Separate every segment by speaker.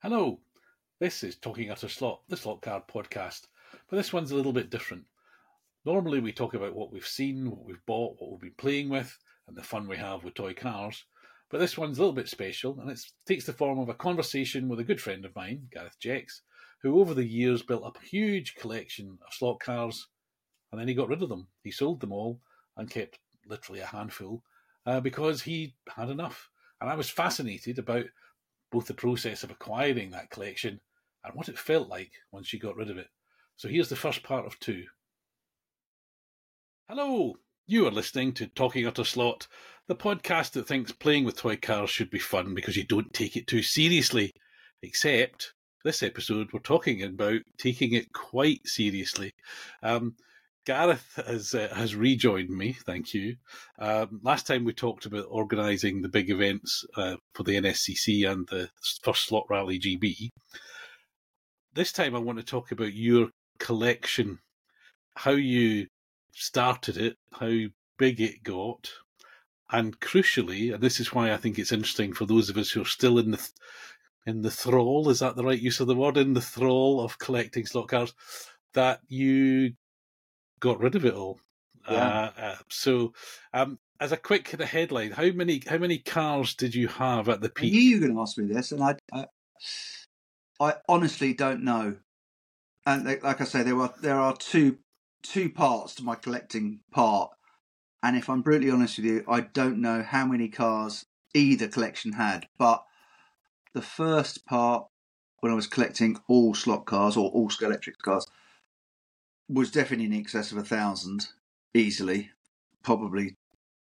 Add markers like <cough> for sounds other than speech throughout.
Speaker 1: Hello, this is Talking Utter Slot, the Slot Car podcast, but this one's a little bit different. Normally, we talk about what we've seen, what we've bought, what we've been playing with, and the fun we have with toy cars. But this one's a little bit special, and it takes the form of a conversation with a good friend of mine, Gareth Jex, who over the years built up a huge collection of slot cars, and then he got rid of them. He sold them all and kept literally a handful uh, because he had enough. And I was fascinated about both the process of acquiring that collection and what it felt like once you got rid of it. So here's the first part of two. Hello, you are listening to Talking Utter Slot, the podcast that thinks playing with toy cars should be fun because you don't take it too seriously. Except this episode, we're talking about taking it quite seriously. Um, Gareth has uh, has rejoined me. Thank you. Um, last time we talked about organising the big events uh, for the NSCC and the first slot rally GB. This time, I want to talk about your collection, how you started it, how big it got, and crucially, and this is why I think it's interesting for those of us who are still in the in the thrall. Is that the right use of the word? In the thrall of collecting slot cars, that you got rid of it all. Yeah. Uh, uh, so, um, as a quick headline, how many how many cars did you have at the peak?
Speaker 2: I knew you were going to ask me this, and I, I, I honestly don't know. And like I say, there are there are two two parts to my collecting part, and if I'm brutally honest with you, I don't know how many cars either collection had. But the first part, when I was collecting all slot cars or all electric cars, was definitely in excess of a thousand easily, probably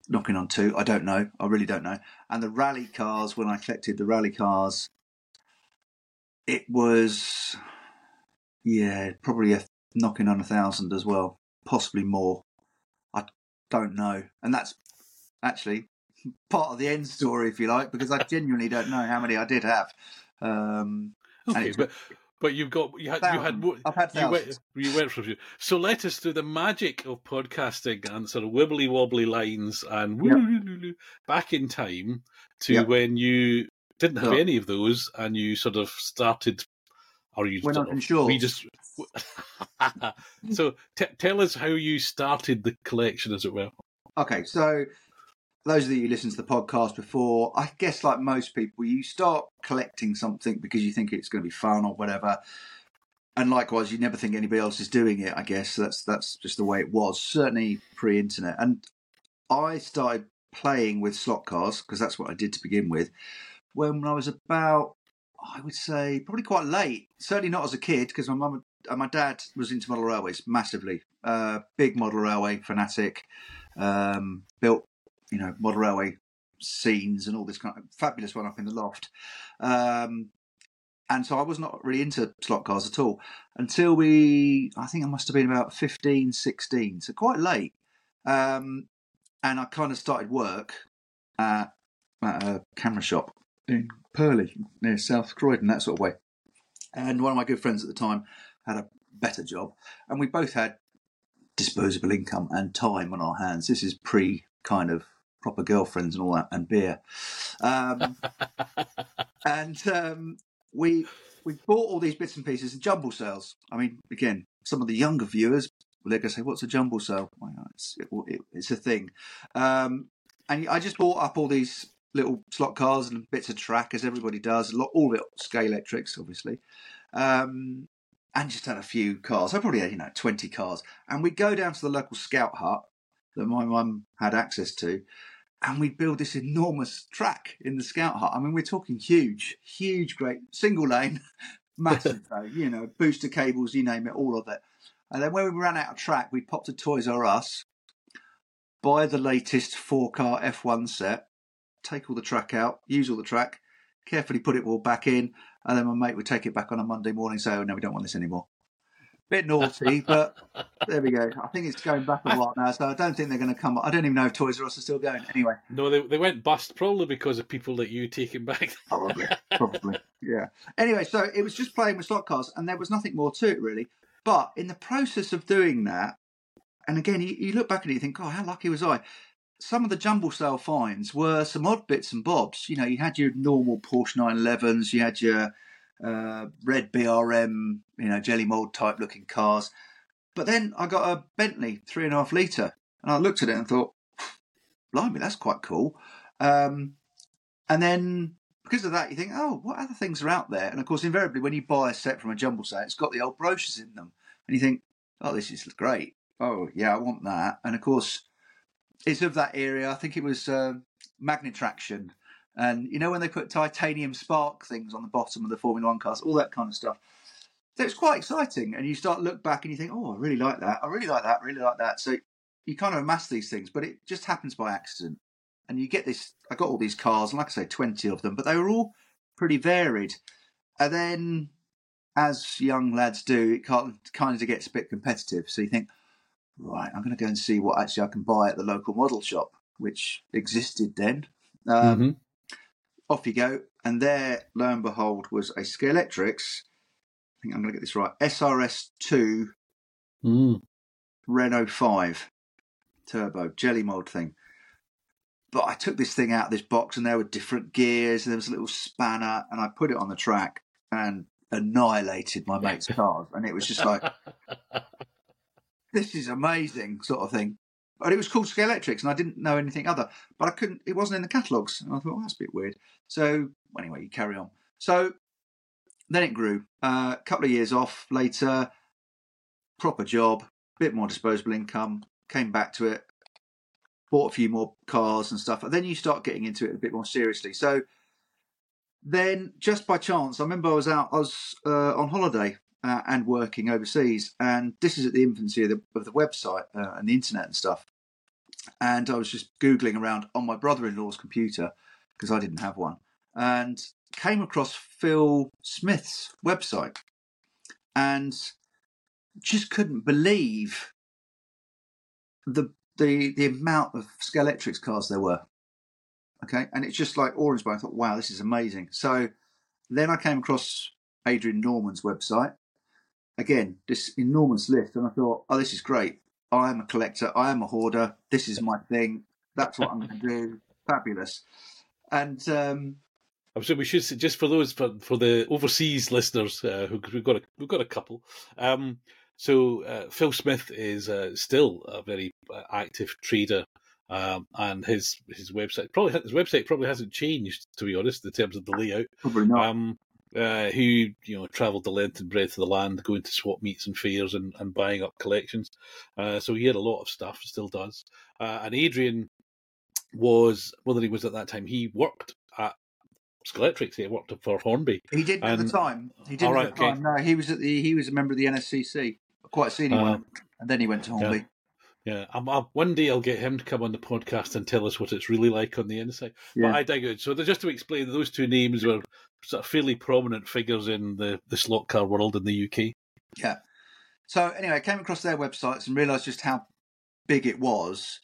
Speaker 2: knocking on two. I don't know. I really don't know. And the rally cars, when I collected the rally cars, it was, yeah, probably a, knocking on a thousand as well, possibly more. I don't know. And that's actually part of the end story, if you like, because I genuinely don't know how many I did have. Um,
Speaker 1: okay, but but you've got you had
Speaker 2: you had I've had
Speaker 1: you went, you went from so let us through the magic of podcasting and sort of wibbly wobbly lines and yep. back in time to yep. when you didn't have any of those and you sort of started or you
Speaker 2: I'm sure
Speaker 1: we just <laughs> so t- tell us how you started the collection as it were.
Speaker 2: Okay so those of you who listened to the podcast before, I guess like most people, you start collecting something because you think it's going to be fun or whatever. And likewise, you never think anybody else is doing it. I guess that's that's just the way it was. Certainly pre-internet, and I started playing with slot cars because that's what I did to begin with. When I was about, I would say, probably quite late. Certainly not as a kid because my mum and my dad was into model railways massively. Uh, big model railway fanatic. Um, built you know model railway scenes and all this kind of fabulous one up in the loft. Um, and so I was not really into slot cars at all until we, I think I must have been about 15, 16, so quite late. Um, and I kind of started work at, at a camera shop in Purley, near South Croydon, that sort of way. And one of my good friends at the time had a better job, and we both had disposable income and time on our hands. This is pre kind of proper girlfriends and all that, and beer. Um, <laughs> and um, we we bought all these bits and pieces in jumble sales. I mean, again, some of the younger viewers they're going to say, "What's a jumble sale?" Well, it's, it, it, it's a thing. Um, and I just bought up all these little slot cars and bits of track, as everybody does. A lot, All of it electrics, obviously. Um, and just had a few cars. I probably had, you know, 20 cars. And we'd go down to the local scout hut that my mum had access to and we build this enormous track in the scout hut. I mean, we're talking huge, huge, great single lane, <laughs> massive though, you know, booster cables, you name it, all of it. And then when we ran out of track, we popped to Toys R Us, buy the latest four car F1 set, take all the track out, use all the track, carefully put it all back in, and then my mate would take it back on a Monday morning say, oh, no, we don't want this anymore bit naughty, but there we go. I think it's going back a lot now, so I don't think they're going to come. I don't even know if Toys R Us are still going. Anyway,
Speaker 1: no, they they went bust probably because of people that you taking back.
Speaker 2: probably, <laughs> probably, yeah. Anyway, so it was just playing with slot cars, and there was nothing more to it really. But in the process of doing that, and again, you, you look back and you think, "Oh, how lucky was I?" Some of the jumble sale finds were some odd bits and bobs. You know, you had your normal Porsche 911s, you had your uh, red BRM, you know, jelly mold type looking cars. But then I got a Bentley three and a half litre, and I looked at it and thought, blimey, that's quite cool. Um, and then because of that, you think, oh, what other things are out there? And of course, invariably, when you buy a set from a jumble set, it's got the old brochures in them, and you think, oh, this is great. Oh, yeah, I want that. And of course, it's of that area. I think it was uh, Magnatraction. And you know when they put titanium spark things on the bottom of the Formula One cars, all that kind of stuff. So it's quite exciting, and you start look back and you think, "Oh, I really like that. I really like that. Really like that." So you kind of amass these things, but it just happens by accident. And you get this. I got all these cars, and like I say, twenty of them, but they were all pretty varied. And then, as young lads do, it kind of gets a bit competitive. So you think, right, I'm going to go and see what actually I can buy at the local model shop, which existed then. Um, mm-hmm. Off you go. And there, lo and behold, was a Scalextric. I think I'm going to get this right. SRS2
Speaker 1: mm.
Speaker 2: Renault 5 turbo jelly mold thing. But I took this thing out of this box and there were different gears and there was a little spanner and I put it on the track and annihilated my mate's cars. And it was just like, <laughs> this is amazing sort of thing. But it was called Scalextric and I didn't know anything other. But I couldn't, it wasn't in the catalogues. And I thought, oh, that's a bit weird. So anyway, you carry on. So then it grew. A uh, couple of years off later, proper job, bit more disposable income, came back to it, bought a few more cars and stuff. And then you start getting into it a bit more seriously. So then, just by chance, I remember I was out, I was uh, on holiday uh, and working overseas. And this is at the infancy of the, of the website uh, and the internet and stuff. And I was just Googling around on my brother in law's computer because I didn't have one. And came across Phil Smith's website and just couldn't believe the the the amount of Scalextric cars there were. Okay, and it's just like orange. But I thought, wow, this is amazing. So then I came across Adrian Norman's website, again, this enormous list, and I thought, oh, this is great. I am a collector. I am a hoarder. This is my thing. That's what I'm going to do. <laughs> Fabulous. And um,
Speaker 1: I'm sure we should say, just for those for, for the overseas listeners uh, who we've got a, we've got a couple. Um, so uh, Phil Smith is uh, still a very uh, active trader, um, and his his website probably his website probably hasn't changed to be honest in terms of the layout.
Speaker 2: Probably not. Um,
Speaker 1: uh, who you know travelled the length and breadth of the land, going to swap meets and fairs and, and buying up collections. Uh, so he had a lot of stuff, still does. Uh, and Adrian was whether he was at that time, he worked at Scalextric. He worked for Hornby.
Speaker 2: He didn't and, at the time. He didn't right, at the okay. time. No, he was at the he was a member of the NSCC, quite a senior uh, one, and then he went to Hornby.
Speaker 1: Yeah. Yeah, I'm, I'm, one day I'll get him to come on the podcast and tell us what it's really like on the inside. Yeah. But I dig it. So just to explain, those two names were sort of fairly prominent figures in the, the slot car world in the UK.
Speaker 2: Yeah. So anyway, I came across their websites and realised just how big it was,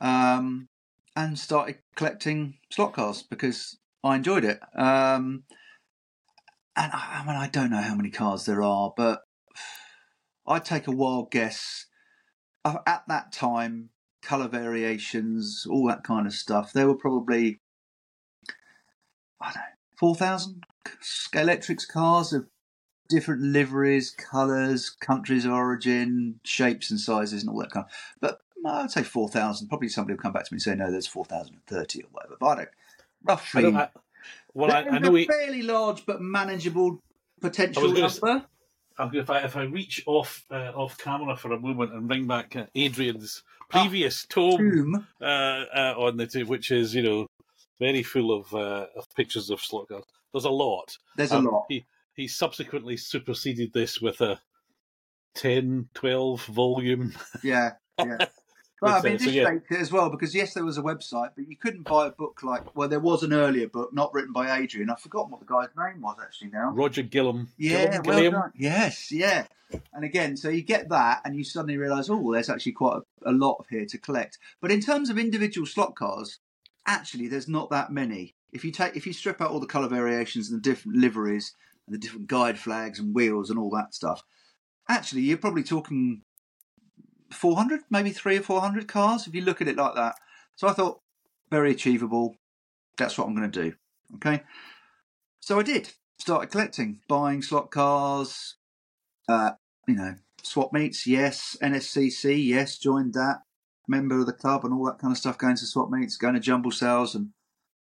Speaker 2: um, and started collecting slot cars because I enjoyed it. Um, and I, I mean, I don't know how many cars there are, but I'd take a wild guess Uh, at that time, color variations, all that kind of stuff. There were probably, I don't know, 4,000 Scalextric cars of different liveries, colours, countries of origin, shapes and sizes, and all that kind of. But I'd say 4,000. Probably somebody will come back to me and say, no, there's 4,030 or whatever. But I don't, roughly. I, well, I, I know a fairly large but manageable potential number
Speaker 1: if I if I reach off uh, off camera for a moment and bring back uh, Adrian's previous ah, tome, uh, uh, on the two, which is you know very full of uh, of pictures of slot cars. There's a lot.
Speaker 2: There's um, a lot.
Speaker 1: He he subsequently superseded this with a 10, 12 volume.
Speaker 2: Yeah, yeah. <laughs> Well, I mean, this so, yeah. it as well because yes, there was a website, but you couldn't buy a book like. Well, there was an earlier book, not written by Adrian. I've forgotten what the guy's name was actually now.
Speaker 1: Roger Gillham.
Speaker 2: Yeah, Gillham, well done. Yes, yeah. And again, so you get that, and you suddenly realise, oh, there's actually quite a, a lot here to collect. But in terms of individual slot cars, actually, there's not that many. If you take, if you strip out all the colour variations and the different liveries and the different guide flags and wheels and all that stuff, actually, you're probably talking 400, maybe three or 400 cars if you look at it like that. So I thought, very achievable. That's what I'm going to do. Okay. So I did. started collecting, buying slot cars, uh, you know, swap meets, yes, NSCC, yes, joined that, member of the club and all that kind of stuff, going to swap meets, going to jumble sales and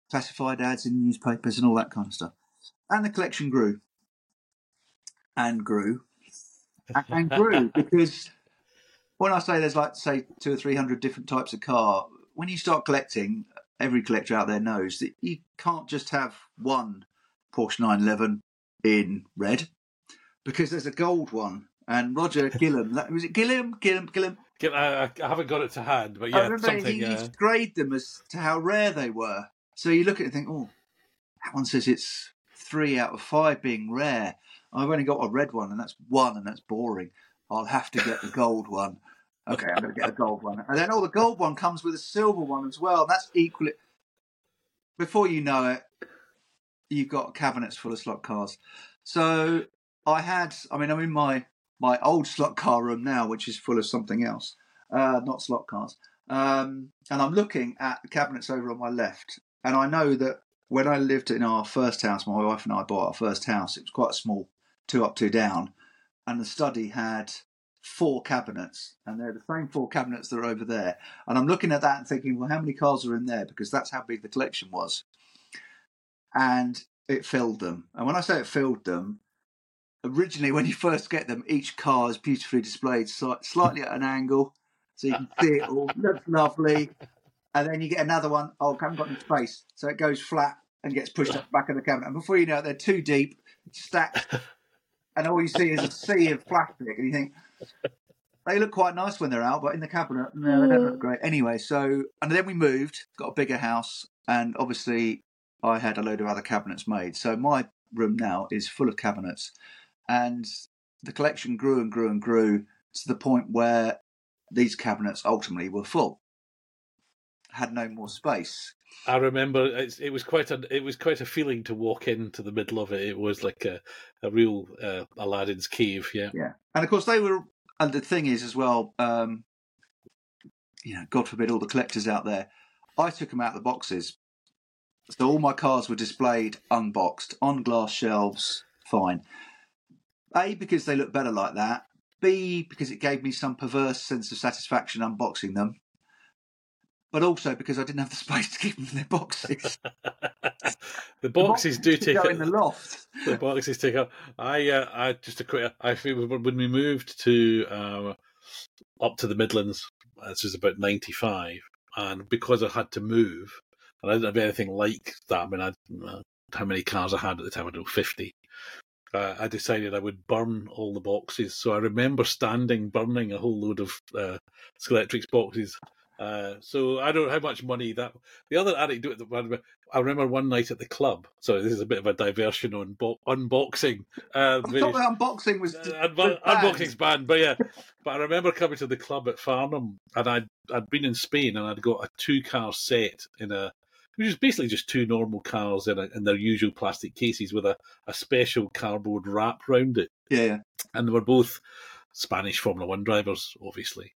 Speaker 2: classified ads in newspapers and all that kind of stuff. And the collection grew and grew <laughs> and grew because when I say there's like say two or three hundred different types of car, when you start collecting, every collector out there knows that you can't just have one Porsche 911 in red because there's a gold one. And Roger <laughs> Gillham, that, was it Gillham? Gillham, Gillham.
Speaker 1: I, I haven't got it to hand, but
Speaker 2: I
Speaker 1: yeah,
Speaker 2: remember
Speaker 1: something.
Speaker 2: he
Speaker 1: Uh,
Speaker 2: to grade them as to how rare they were. So you look at it and think, oh, that one says it's three out of five being rare. I've only got a red one, and that's one, and that's boring. I'll have to get the gold one. Okay, I'm going to get a gold one. And then, oh, the gold one comes with a silver one as well. That's equally. Before you know it, you've got cabinets full of slot cars. So I had, I mean, I'm in my, my old slot car room now, which is full of something else, uh, not slot cars. Um, and I'm looking at the cabinets over on my left. And I know that when I lived in our first house, my wife and I bought our first house, it was quite small, two up, two down. And the study had four cabinets, and they're the same four cabinets that are over there. And I'm looking at that and thinking, well, how many cars are in there? Because that's how big the collection was. And it filled them. And when I say it filled them, originally when you first get them, each car is beautifully displayed slightly at an angle, so you can see it all. Looks lovely. And then you get another one. Oh, I haven't got any space, so it goes flat and gets pushed up the back of the cabinet. And before you know it, they're too deep, stacked, and all you see is a sea of plastic. And you think they look quite nice when they're out, but in the cabinet, no, they don't look mm. great. Anyway, so and then we moved, got a bigger house, and obviously I had a load of other cabinets made. So my room now is full of cabinets, and the collection grew and grew and grew to the point where these cabinets ultimately were full, had no more space.
Speaker 1: I remember it was quite a it was quite a feeling to walk into the middle of it. It was like a a real uh, Aladdin's cave. Yeah,
Speaker 2: Yeah, and of course they were. And the thing is, as well, um, you know, God forbid all the collectors out there. I took them out of the boxes, so all my cars were displayed unboxed on glass shelves. Fine. A because they look better like that. B because it gave me some perverse sense of satisfaction unboxing them. But also because I didn't have the <laughs> space to keep them in their boxes. <laughs>
Speaker 1: the boxes do take up,
Speaker 2: in the loft.
Speaker 1: the boxes take up. I uh, I just a quick. I feel when we moved to uh, up to the Midlands, this was about ninety five, and because I had to move, and I didn't have anything like that. I mean, I uh, how many cars I had at the time? I don't know, fifty. Uh, I decided I would burn all the boxes. So I remember standing burning a whole load of uh, Scalextric boxes. Uh, so I don't know how much money that. The other anecdote that I remember one night at the club. So this is a bit of a diversion on bo- unboxing. Uh,
Speaker 2: I thought the unboxing was.
Speaker 1: uh, unbo- unboxing's banned, but yeah. but I remember coming to the club at Farnham, and I'd I'd been in Spain, and I'd got a two car set in a, which is basically just two normal cars in, a, in their usual plastic cases with a, a special cardboard wrap round it,
Speaker 2: Yeah, yeah.
Speaker 1: and they were both Spanish Formula One drivers, obviously.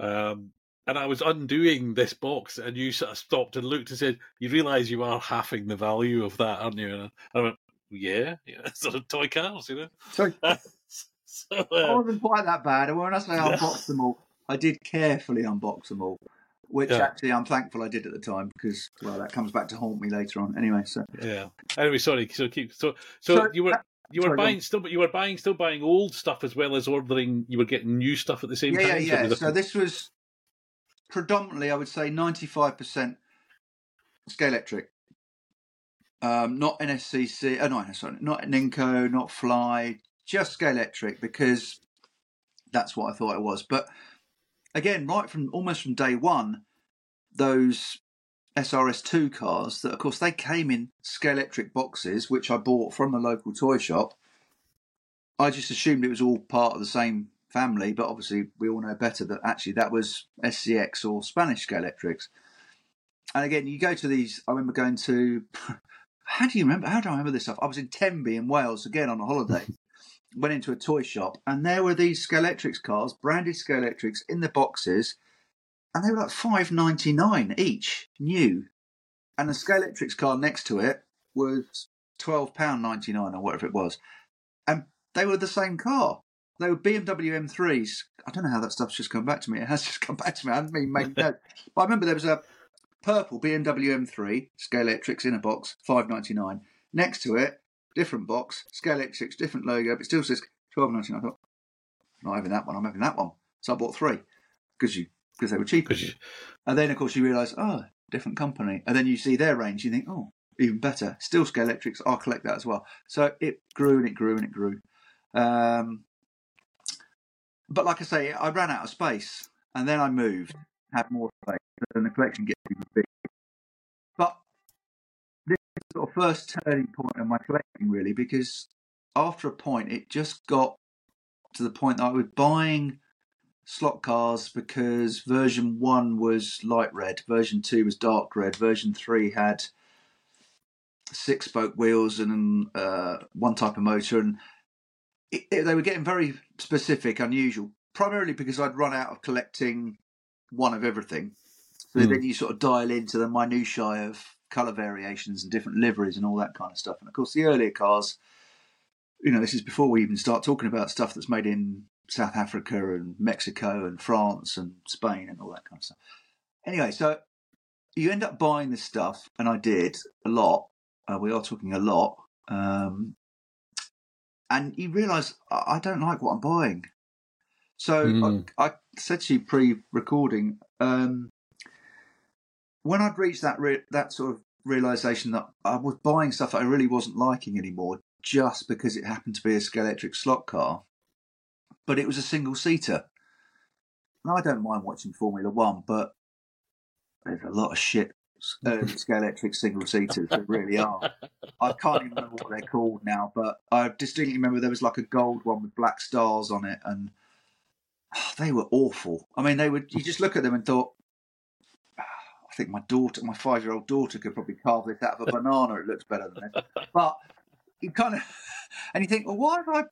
Speaker 1: Um, and I was undoing this box, and you sort of stopped and looked and said, "You realise you are halving the value of that, aren't you?" And I went, "Yeah, yeah, <laughs> sort of toy cars, you know."
Speaker 2: So <laughs>
Speaker 1: so,
Speaker 2: I
Speaker 1: uh,
Speaker 2: wasn't quite that bad. And when I say <laughs> unbox them all, I did carefully unbox them all, which
Speaker 1: Yeah.
Speaker 2: actually I'm thankful I did at the time because, well, that comes back to haunt me later on. Anyway, so
Speaker 1: yeah. Anyway, sorry. So keep so so,
Speaker 2: So
Speaker 1: you were.
Speaker 2: that-
Speaker 1: You were
Speaker 2: sorry,
Speaker 1: buying still, but you were buying still buying old stuff as well as ordering. You were getting new stuff at the same
Speaker 2: yeah, yeah,
Speaker 1: time.
Speaker 2: yeah.
Speaker 1: was
Speaker 2: So this was predominantly, I would say, 95% Scalextric. Um, not NSCC, uh, no, sorry, not Ninco, not Fly, just Scalextric because that's what I thought it was. But again, right from almost from day one, those SRS2 cars that, of course, they came in Scalextric boxes, which I bought from the local toy shop. I just assumed it was all part of the same family, but obviously we all know better that actually that was SCX or Spanish Scalextrics. And again, you go to these. I remember going to. <laughs> How do you remember? How do I remember this stuff? I was in Tenby in Wales again on a holiday. <laughs> Went into a toy shop, and there were these Scalextrics cars, branded Scalextrics in the boxes, and they were like five ninety nine each, new. And the Scalextrics car next to it was twelve pound ninety nine or whatever it was, and they were the same car. They were BMW M3s. I don't know how that stuff's just come back to me. It has just <laughs> come back to me. I hadn't even made note. But I remember there was a purple BMW M3 Scalextric in a box, five ninety nine. Next to it, different box, Scalextric, different logo, but still says twelve ninety nine. I thought, I'm not having that one. I'm having that one. So I bought three because you because they were cheaper. And then of course you realise, oh, different company. And then you see their range, you think, oh, even better. Still Scalextrics. I'll collect that as well. So it grew and it grew and it grew. Um, but like I say, I ran out of space, and then I moved, had more space, and the collection gets even bigger. But this is sort of first turning point in my collecting, really, because after a point, it just got to the point that I was buying slot cars because version one was light red, version two was dark red, version three had six spoke wheels and uh, one type of motor, and it, it- they were getting very specific, unusual. Primarily because I'd run out of collecting one of everything. So
Speaker 1: Hmm.
Speaker 2: then you sort of dial into the minutiae of colour variations and different liveries and all that kind of stuff. And of course, the earlier cars, you know, this is before we even start talking about stuff that's made in South Africa and Mexico and France and Spain and all that kind of stuff. Anyway, so you end up buying this stuff, and I did a lot. Uh, we are talking a lot. Um, and you realise I don't like what I'm buying. So
Speaker 1: Mm.
Speaker 2: I, I said to you pre-recording, um, when I'd reached that re- that sort of realization that I was buying stuff that I really wasn't liking anymore, just because it happened to be a Scalextric slot car, but it was a single seater. Now I don't mind watching Formula One, but there's a lot of shit early Scalextric single seaters. There really are. I can't even remember what they're called now, but I distinctly remember there was like a gold one with black stars on it, and ah, they were awful. I mean, they would. You just look at them and thought, ah, I think my daughter, my five-year-old daughter, could probably carve this out of a banana. It looks better than this. But you kind of, and you think, well, why have I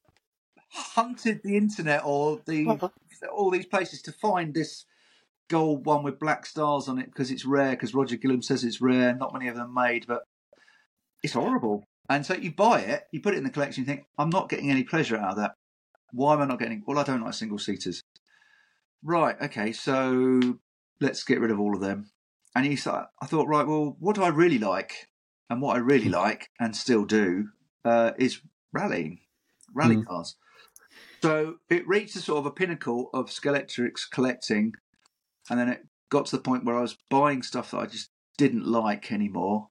Speaker 2: hunted the internet or the uh-huh. all these places to find this gold one with black stars on it because it's rare? Because Roger Gilliam says it's rare. Not many of them made, but it's horrible. And so you buy it, you put it in the collection, you think, I'm not getting any pleasure out of that. Why am I not getting? Well, I don't like single seaters. Right. Okay. So let's get rid of all of them. And he said, I thought, right. Well, what do I really like? And what I really like and still do uh, is rallying, rally
Speaker 1: Mm.
Speaker 2: cars. So it reached a sort of a pinnacle of Scalextric collecting, and then it got to the point where I was buying stuff that I just didn't like anymore.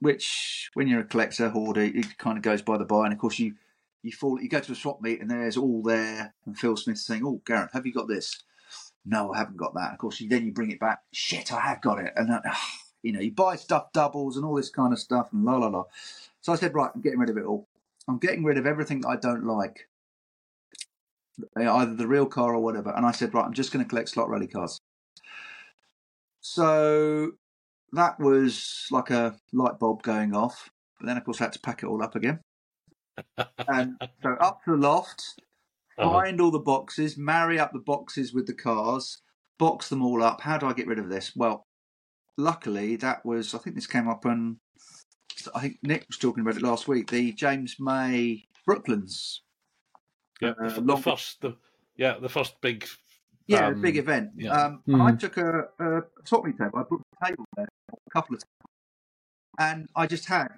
Speaker 2: Which, when you're a collector hoarder, it kind of goes by the by. And of course, you you fall, you go to a swap meet, and there's all there, and Phil Smith saying, "Oh, Gareth, have you got this?" No, I haven't got that. Of course, you, then you bring it back. Shit, I have got it, and uh, you know, you buy stuff doubles and all this kind of stuff, and la la la. So I said, right, I'm getting rid of it all. I'm getting rid of everything that I don't like, either the real car or whatever. And I said, right, I'm just going to collect slot rally cars. So that was like a light bulb going off. But then, of course, I had to pack it all up again. and so <laughs> up to the loft,
Speaker 1: Uh-huh.
Speaker 2: find all the boxes, marry up the boxes with the cars, box them all up. How do I get rid of this? Well, luckily, that was, I think this came up on, I think Nick was talking about it last week, the James May Brooklands.
Speaker 1: Yeah,
Speaker 2: uh,
Speaker 1: the, first, the, yeah, the first big.
Speaker 2: Yeah,
Speaker 1: um,
Speaker 2: a big event.
Speaker 1: yeah.
Speaker 2: Um,
Speaker 1: Hmm.
Speaker 2: I took a, a swap meet table. I booked a table there a couple of times, and I just had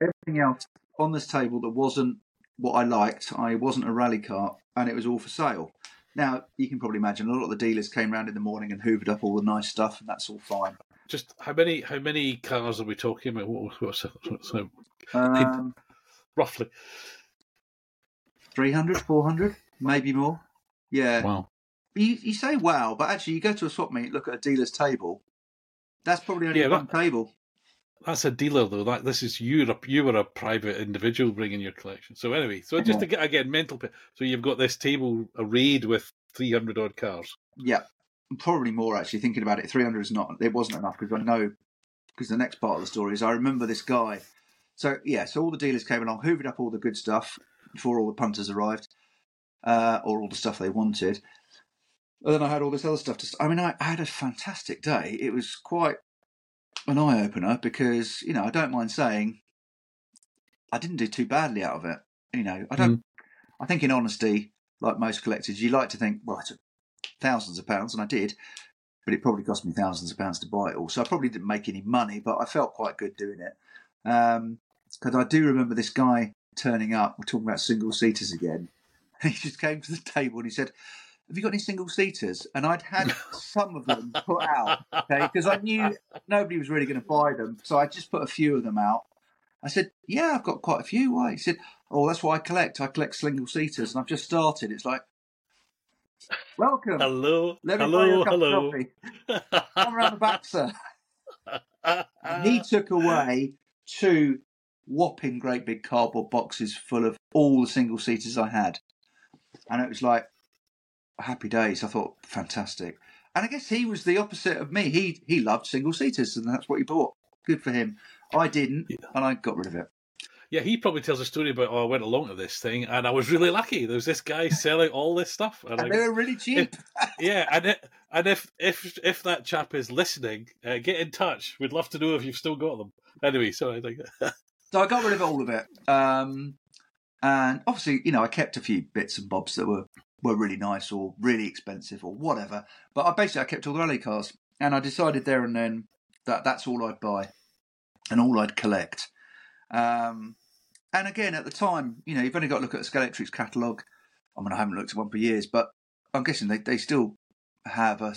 Speaker 2: everything else on this table that wasn't what I liked. I wasn't a rally car, and it was all for sale. Now you can probably imagine a lot of the dealers came around in the morning and hoovered up all the nice stuff, and that's all fine.
Speaker 1: Just how many how many cars are we talking about? What, what's, what's, what's
Speaker 2: Um,
Speaker 1: roughly?
Speaker 2: 300, 400, maybe more. Yeah.
Speaker 1: Wow.
Speaker 2: You, you say wow, but actually you go to a swap meet, look at a dealer's table. That's probably only
Speaker 1: Yeah,
Speaker 2: one table.
Speaker 1: That's a dealer though. That this is you. You were a private individual bringing your collection. So anyway, so just to get again mental. So you've got this table arrayed with three hundred odd cars.
Speaker 2: Yeah, probably more actually. Thinking about it, three hundred is not. It wasn't enough because I know. Because the next part of the story is I remember this guy. So yeah, so all the dealers came along, hoovered up all the good stuff before all the punters arrived, uh, or all the stuff they wanted. And then I had all this other stuff to. I mean, I, I had a fantastic day. It was quite an eye opener because you know I don't mind saying I didn't do too badly out of it. You know, I don't.
Speaker 1: Mm.
Speaker 2: I think in honesty, like most collectors, you like to think, well, I took thousands of pounds, and I did, but it probably cost me thousands of pounds to buy it all. So I probably didn't make any money, but I felt quite good doing it. Because I do remember this guy turning up. We're talking about single seaters again. <laughs> He just came to the table and he said, "Have you got any single seaters?" And I'd had some of them put out, <laughs> okay, because I knew nobody was really going to buy them, so I just put a few of them out. I said, "Yeah, I've got quite a few." Why? He said, "Oh, that's what I collect. I collect single seaters, and I've just started." It's like, welcome.
Speaker 1: Hello,
Speaker 2: Let me buy you
Speaker 1: hello,
Speaker 2: a cup
Speaker 1: hello.
Speaker 2: of coffee. Come around the back, sir. And he <laughs> took away two whopping great big cardboard boxes full of all the single seaters I had. And it was like happy days. I thought, fantastic. And I guess he was the opposite of me. He he loved single seaters and that's what he bought. Good for him. I didn't, and I got rid of it.
Speaker 1: Yeah, he probably tells a story about, oh, I went along to this thing and I was really lucky. There was this guy selling all this stuff. And <laughs>
Speaker 2: And
Speaker 1: I,
Speaker 2: they were really cheap.
Speaker 1: yeah, and it, and if if if that chap is listening, uh, get in touch. We'd love to know if you've still got them. Anyway, so I think <laughs>
Speaker 2: So I got rid of all of it. Um, and obviously, you know, I kept a few bits and bobs that were, were really nice or really expensive or whatever. But I basically I kept all the rally cars, and I decided there and then that that's all I'd buy and all I'd collect. Um, and again, at the time, you know, you've only got to look at the Scalextrics catalogue. I mean, I haven't looked at one for years, but I'm guessing they, they still have a,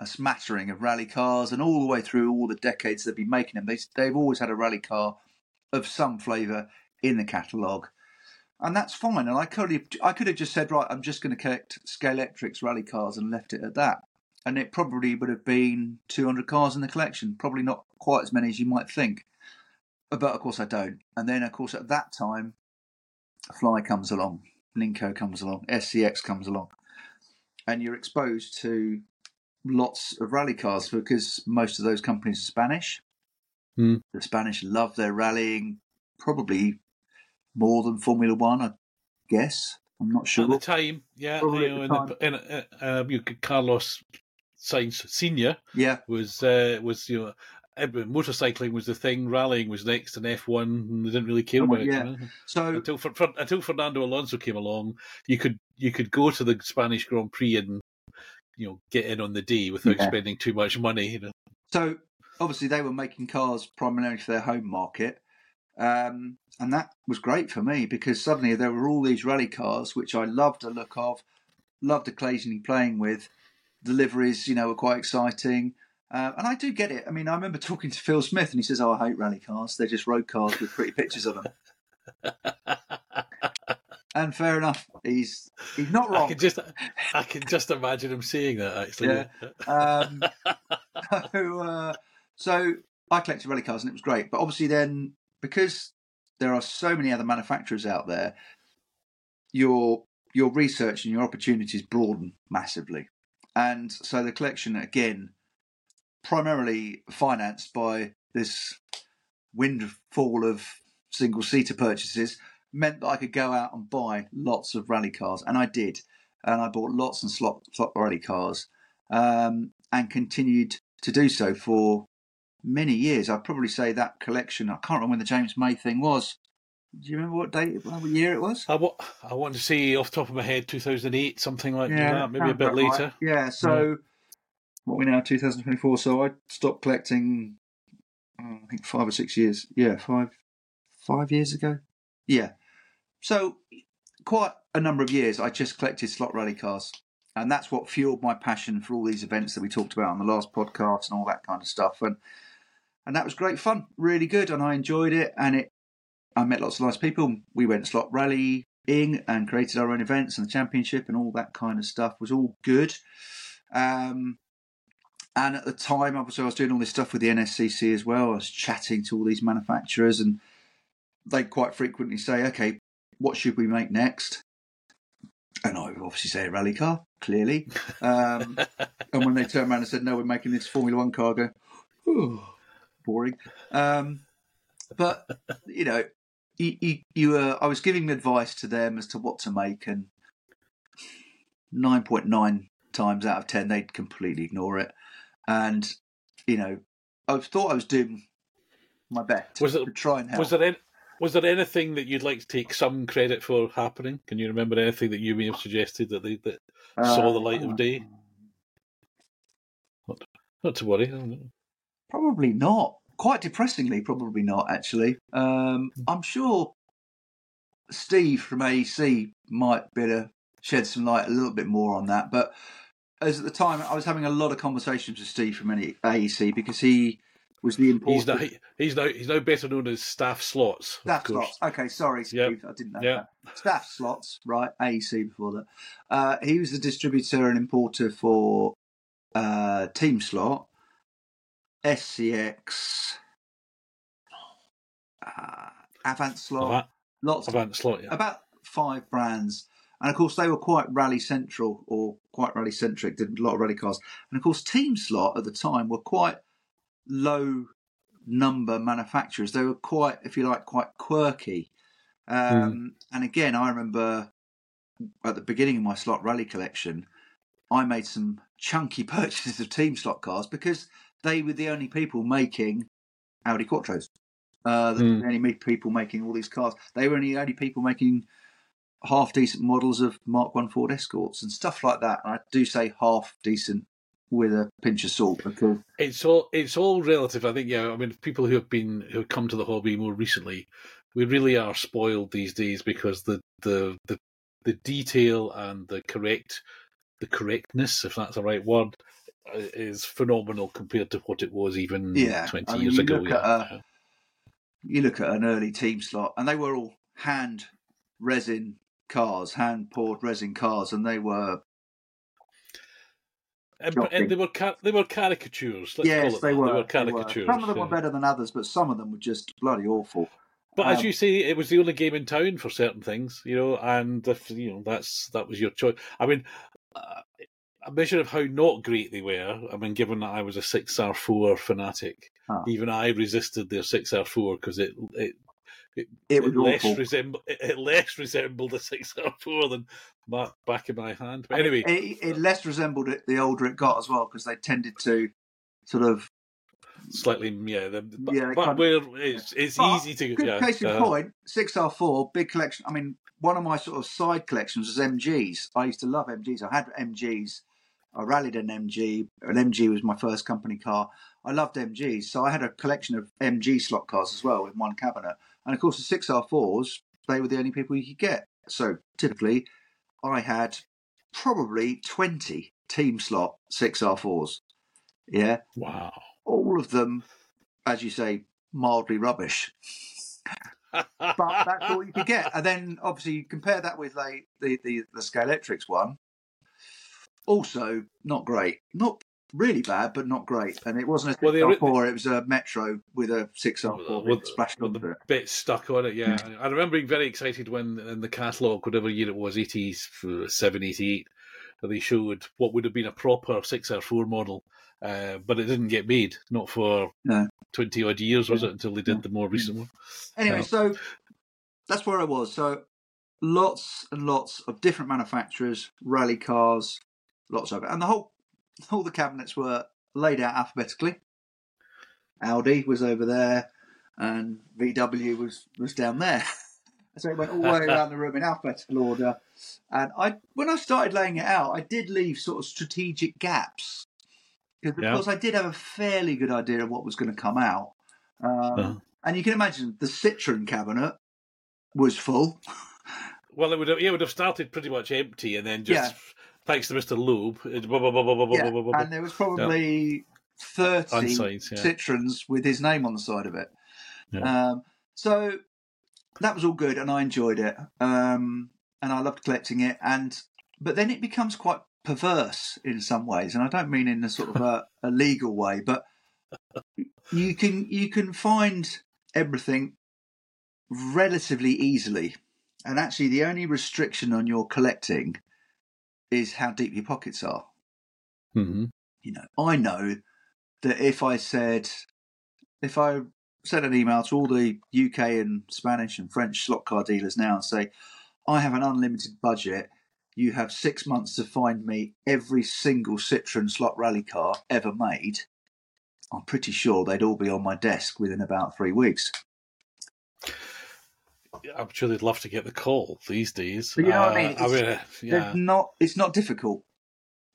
Speaker 2: a smattering of rally cars, and all the way through all the decades they've been making them, they, they've always had a rally car of some flavour in the catalogue. And that's fine. And I could have, I could have just said, right, I'm just going to collect Scalextrics rally cars and left it at that. And it probably would have been 200 cars in the collection, probably not quite as many as you might think. But of course, I don't. And then, of course, at that time, Fly comes along, Ninco comes along, SCX comes along, and you're exposed to lots of rally cars because most of those companies are Spanish.
Speaker 1: Hmm.
Speaker 2: The Spanish love their rallying, probably more than Formula One, I guess. I'm not sure.
Speaker 1: at the time, yeah, you know,
Speaker 2: the
Speaker 1: in the, in, uh, you could Carlos Sainz Senior
Speaker 2: Yeah,
Speaker 1: was uh, was you know. Motorcycling was the thing, rallying was next, and F one and they didn't really care
Speaker 2: Oh,
Speaker 1: about
Speaker 2: yeah.
Speaker 1: it.
Speaker 2: so
Speaker 1: Until Fer- Fer- until Fernando Alonso came along, you could you could go to the Spanish Grand Prix and you know get in on the day without
Speaker 2: Yeah.
Speaker 1: spending too much money. You know,
Speaker 2: So obviously they were making cars primarily for their home market, um, and that was great for me because suddenly there were all these rally cars which I loved the look of, loved occasionally playing with. Deliveries, you know, were quite exciting. Uh, and I do get it. I mean, I remember <laughs> talking to Phil Smith, and he says, "Oh, I hate rally cars. They're just road cars with pretty pictures of them." <laughs> and fair enough. He's he's not
Speaker 1: I
Speaker 2: wrong.
Speaker 1: can just I can just imagine him saying that actually.
Speaker 2: Yeah. Um, <laughs> so, uh, so I collected rally cars and it was great. But obviously, then because there are so many other manufacturers out there, your your research and your opportunities broaden massively. And so the collection again, primarily financed by this windfall of single seater purchases, meant that I could go out and buy lots of rally cars, and I did. And I bought lots and slot, slot rally cars um, and continued to do so for many years. I'd probably say that collection. I can't remember when the James May thing was. Do you remember what date, what year it was?
Speaker 1: I, wa- want to say off the top of my head, 2008, something like that, maybe a bit
Speaker 2: about right.
Speaker 1: later.
Speaker 2: Yeah. So what we now? 2024. So I stopped collecting. oh, I think five or six years. Yeah, five five years ago. Yeah. So quite a number of years, I just collected slot rally cars. And that's what fueled my passion for all these events that we talked about on the last podcast and all that kind of stuff. And and that was great fun, really good, and I enjoyed it. And it, I met lots of nice people. We went slot rallying and created our own events and the championship and all that kind of stuff was all good. Um, and at the time, obviously, I was doing all this stuff with the NSCC as well. I was chatting to all these manufacturers, and they quite frequently say, "Okay, what should we make next?" And I would obviously say a rally car, clearly. Um, <laughs> and when they turned around and said, "No, we're making this Formula One car," I go, "Ooh, boring." Um, but you know, you, you, you uh, I was giving advice to them as to what to make, and nine point nine times out of ten they'd completely ignore it. And you know, I thought I was doing my best
Speaker 1: Was it-
Speaker 2: to try and help.
Speaker 1: Was there any, Was there anything that you'd like to take some credit for happening? Can you remember anything that you may have suggested that they that saw the light of day? Not, not to worry.
Speaker 2: Probably not. Quite depressingly, probably not. Actually, um, I'm sure Steve from AEC might be able to shed some light a little bit more on that. But as at the time, I was having a lot of conversations with Steve from AEC because he was the important.
Speaker 1: He's now, he's now he's now better known as staff slots.
Speaker 2: Staff slots. Okay, sorry, Steve. Yep. I didn't know yep. that. Staff slots, right? AEC before that. Uh, he was the distributor and importer for uh, Team Slot, SCX, uh, Avant Slot,
Speaker 1: Avant, lots Avant Slot. Yeah.
Speaker 2: About five brands. And of course, they were quite rally central or quite rally centric, did a lot of rally cars. And of course, Team Slot at the time were quite low number manufacturers. They were quite, if you like, quite quirky. Um, mm. And again, I remember at the beginning of my slot rally collection, I made some chunky <laughs> purchases of team slot cars because they were the only people making Audi Quattros. Uh, the mm. only people making all these cars. They were the only people making half decent models of Mark One Ford Escorts and stuff like that. And I do say half decent with a pinch of salt because
Speaker 1: it's all it's all relative. I think yeah. I mean, people who have been who have come to the hobby more recently, we really are spoiled these days because the the the, the detail and the correct the correctness, if that's the right word, is phenomenal compared to what it was even yeah. twenty I mean, years ago. Yeah. A,
Speaker 2: you look at an early team slot, and they were all hand resin cars, hand poured resin cars, and they were
Speaker 1: and, and, they were they were caricatures.
Speaker 2: yes, they were.
Speaker 1: They
Speaker 2: were caricatures. They were. Some of them yeah. were better than others, but some of them were just bloody awful.
Speaker 1: But um, as you say, it was the only game in town for certain things, you know, and if you know that's that was your choice. I mean, uh, a measure of how not great they were. I mean, given that I was a six R four fanatic, huh. even I resisted their six R four because it it it, it, it less resemble it, less resembled a six R four than my back of my hand. But anyway,
Speaker 2: it, it less resembled it the older it got as well because they tended to sort of
Speaker 1: slightly yeah. The, yeah, but, where it's it's but easy to
Speaker 2: good
Speaker 1: yeah,
Speaker 2: case in uh, point. Six R four big collection. I mean, one of my sort of side collections was MGs. I used to love MGs. I had MGs. I rallied an MG. An MG was my first company car. I loved MGs, so I had a collection of MG slot cars as well in one cabinet. And of course, the 6R4s, they were the only people you could get. So typically, I had probably 20 team slot 6R4s. Yeah.
Speaker 1: Wow.
Speaker 2: All of them, as you say, mildly rubbish. <laughs> but that's all you could get. And then obviously you compare that with like the, the, the Scalextrics one. Also not great. Not really bad, but not great. And it wasn't a six well, four; it was a Metro with a six R four with, splashed with onto it.
Speaker 1: Bit stuck on it, yeah. I remember being very excited when in the catalogue, whatever year it was, eighties, eighty seven, eighty eight, they showed what would have been a proper six R four model. Uh, but it didn't get made, not for no. twenty odd years, was yeah. it? Until they did the more recent one.
Speaker 2: Anyway, uh, so that's where I was. So lots and lots of different manufacturers, rally cars, lots of it, and the whole <laughs> all the cabinets were laid out alphabetically. Audi was over there, and VW was was down there. <laughs> so it went all the way around the room in alphabetical order. And I, when I started laying it out, I did leave sort of strategic gaps because, yeah. I did have a fairly good idea of what was going to come out. Um, uh-huh. And you can imagine the Citroen cabinet was full. <laughs>
Speaker 1: Well, it would have, it would have started pretty much empty, and then just thanks to Mr. Loeb. yeah,
Speaker 2: and there was probably yeah. 30 Unsides, yeah. Citroens with his name on the side of it. Um, so that was all good, and I enjoyed it, um, and I loved collecting it. And but then it becomes quite perverse in some ways, and I don't mean in a sort of a, <laughs> a legal way, but you can you can find everything relatively easily. And actually, the only restriction on your collecting is how deep your pockets are.
Speaker 1: Mm-hmm.
Speaker 2: You know, I know that if I said, if I sent an email to all the UK and Spanish and French slot car dealers now and say, I have an unlimited budget. You have six months to find me every single Citroen slot rally car ever made. I'm pretty sure they'd all be on my desk within about three weeks.
Speaker 1: I'm sure they'd love to get the call these days.
Speaker 2: But you know what I mean?
Speaker 1: Uh, I mean, uh, yeah.
Speaker 2: not. It's not difficult.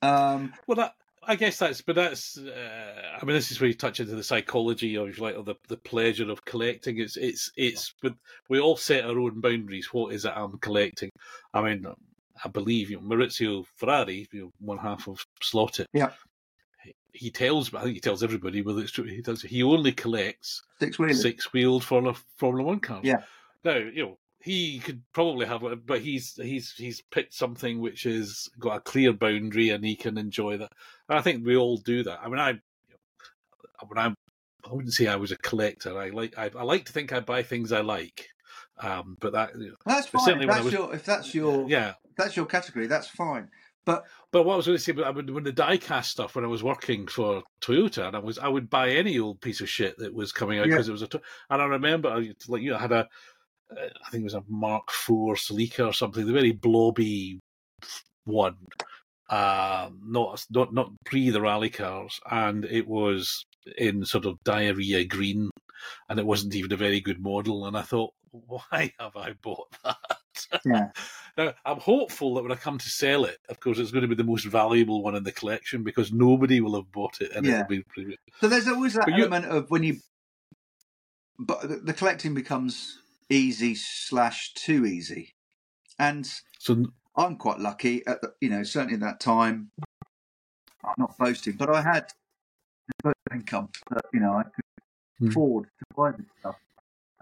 Speaker 2: Um,
Speaker 1: Well, that I guess that's, but that's. Uh, I mean, this is where you touch into the psychology of like or the the pleasure of collecting. It's it's it's. But we all set our own boundaries. What is it I'm collecting? I mean, I believe you know, Maurizio Ferrari, you know, one half of Slot.it.
Speaker 2: Yeah.
Speaker 1: He, he tells, I think he tells everybody whether it's true. He does. He only collects
Speaker 2: six wheelers.
Speaker 1: six wheeled Formula Formula One cars.
Speaker 2: Yeah.
Speaker 1: Now you know he could probably have, it, but he's he's he's picked something which has got a clear boundary and he can enjoy that. And I think we all do that. I mean, I you know, when I I wouldn't say I was a collector. I like I, I like to think I buy things I like. Um, but that you know,
Speaker 2: That's fine.
Speaker 1: certainly
Speaker 2: If that's,
Speaker 1: was-
Speaker 2: your, if that's your
Speaker 1: yeah.
Speaker 2: if that's your category, that's fine. But
Speaker 1: But what I was going to say, but I would, when the diecast stuff, when I was working for Toyota, and I was, I would buy any old piece of shit that was coming out
Speaker 2: Yeah.
Speaker 1: because it was a. And I remember, I- like you know, I had a, uh, I think it was a Mark IV Celica or something, the very blobby one, uh, not not not pre the rally cars, and it was in sort of diarrhea green, and it wasn't even a very good model, and I thought, <laughs> why have I bought that?
Speaker 2: yeah, <laughs>
Speaker 1: Now, I'm hopeful that when I come to sell it, of course, it's going to be the most valuable one in the collection because nobody will have bought it, and
Speaker 2: Yeah.
Speaker 1: it'll be. pretty-
Speaker 2: so there's always that
Speaker 1: But you-
Speaker 2: element of when you, but the collecting becomes easy slash too easy, and
Speaker 1: So,
Speaker 2: I'm quite lucky at the, you know certainly at that time. I'm not boasting, but I had income that you know I could
Speaker 1: Hmm.
Speaker 2: afford to buy this stuff.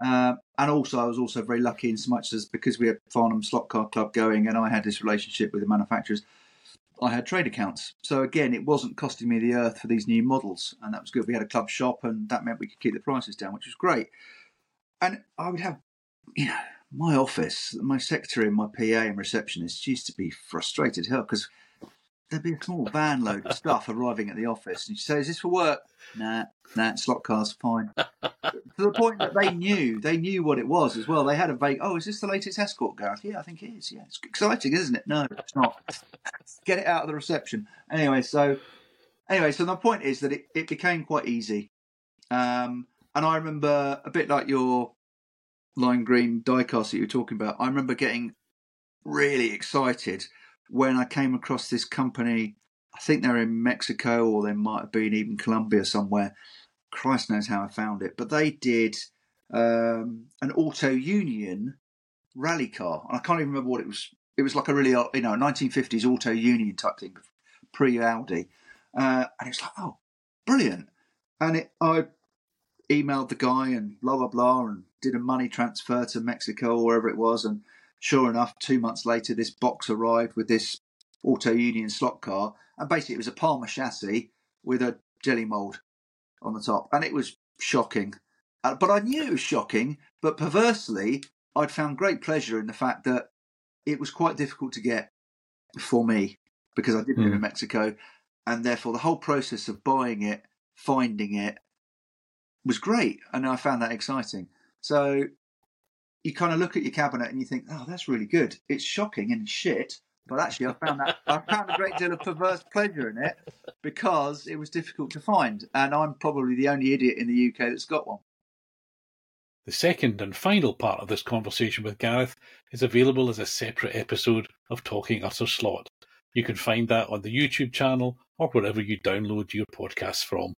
Speaker 2: Um, and also, I was also very lucky in so much as because we had Farnham Slot Car Club going, and I had this relationship with the manufacturers. I had trade accounts, so again, it wasn't costing me the earth for these new models, and that was good. We had a club shop, and that meant we could keep the prices down, which was great. And I would have, you know, my office, my secretary, and my PA and receptionist used to be frustrated hell because there'd be a small van load of stuff arriving at the office, and she'd say, "Is this for work?" Nah, nah, slot cars, fine. <laughs> to the point that they knew, they knew what it was as well. They had a vague, "Oh, is this the latest Escort, Gareth?" Yeah, I think it is. Yeah, it's exciting, isn't it? No, it's not. Get it out of the reception. Anyway, so anyway, so the point is that it, it became quite easy. Um, and I remember a bit like your lime green diecast that you were talking about. I remember getting really excited when I came across this company. I think they're in Mexico or they might have been even Colombia somewhere. Christ knows how I found it, but they did um, an Auto Union rally car, and I can't even remember what it was. It was like a really, you know, 1950s Auto Union type thing, pre Audi, uh, and was like, oh, brilliant! And it, I emailed the guy and blah blah blah, and did a money transfer to Mexico or wherever it was, and sure enough, two months later, this box arrived with this Auto Union slot car, and basically it was a Palmer chassis with a jelly mold on the top, and it was shocking. Uh, but I knew it was shocking. But perversely, I'd found great pleasure in the fact that it was quite difficult to get for me because I did live
Speaker 1: Mm.
Speaker 2: in Mexico, and therefore the whole process of buying it, finding it, was great, and I found that exciting. So you kind of look at your cabinet and you think, "Oh, that's really good." It's shocking and shit, but actually, I found that I found a great deal of perverse pleasure in it because it was difficult to find, and I'm probably the only idiot in the UK that's got one.
Speaker 1: the second and final part of this conversation with Gareth is available as a separate episode of Talking Utter Slot. You can find that on the YouTube channel or wherever you download your podcasts from.